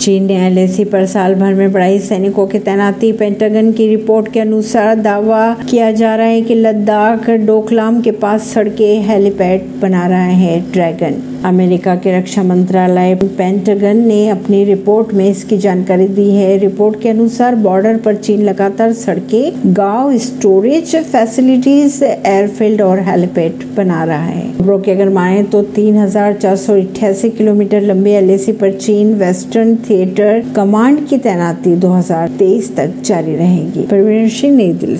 चीन ने एल पर साल भर में बढ़ाई सैनिकों की तैनाती, पेंटागन की रिपोर्ट के अनुसार दावा किया जा रहा है कि लद्दाख डोकलाम के पास सड़कें, हेलीपैड बना रहा है ड्रैगन। अमेरिका के रक्षा मंत्रालय पेंटागन ने अपनी रिपोर्ट में इसकी जानकारी दी है। रिपोर्ट के अनुसार बॉर्डर पर चीन लगातार सड़कें, गाँव, स्टोरेज फैसिलिटीज़, एयरफील्ड और हेलीपैड बना रहा है। खबरों की अगर माने तो तीन हज़ार चार सौ अठासी किलोमीटर लंबी एलएसी पर चीन वेस्टर्न थिएटर कमांड की तैनाती 2023 तक जारी रहेगी। परवीन सिंह, नई दिल्ली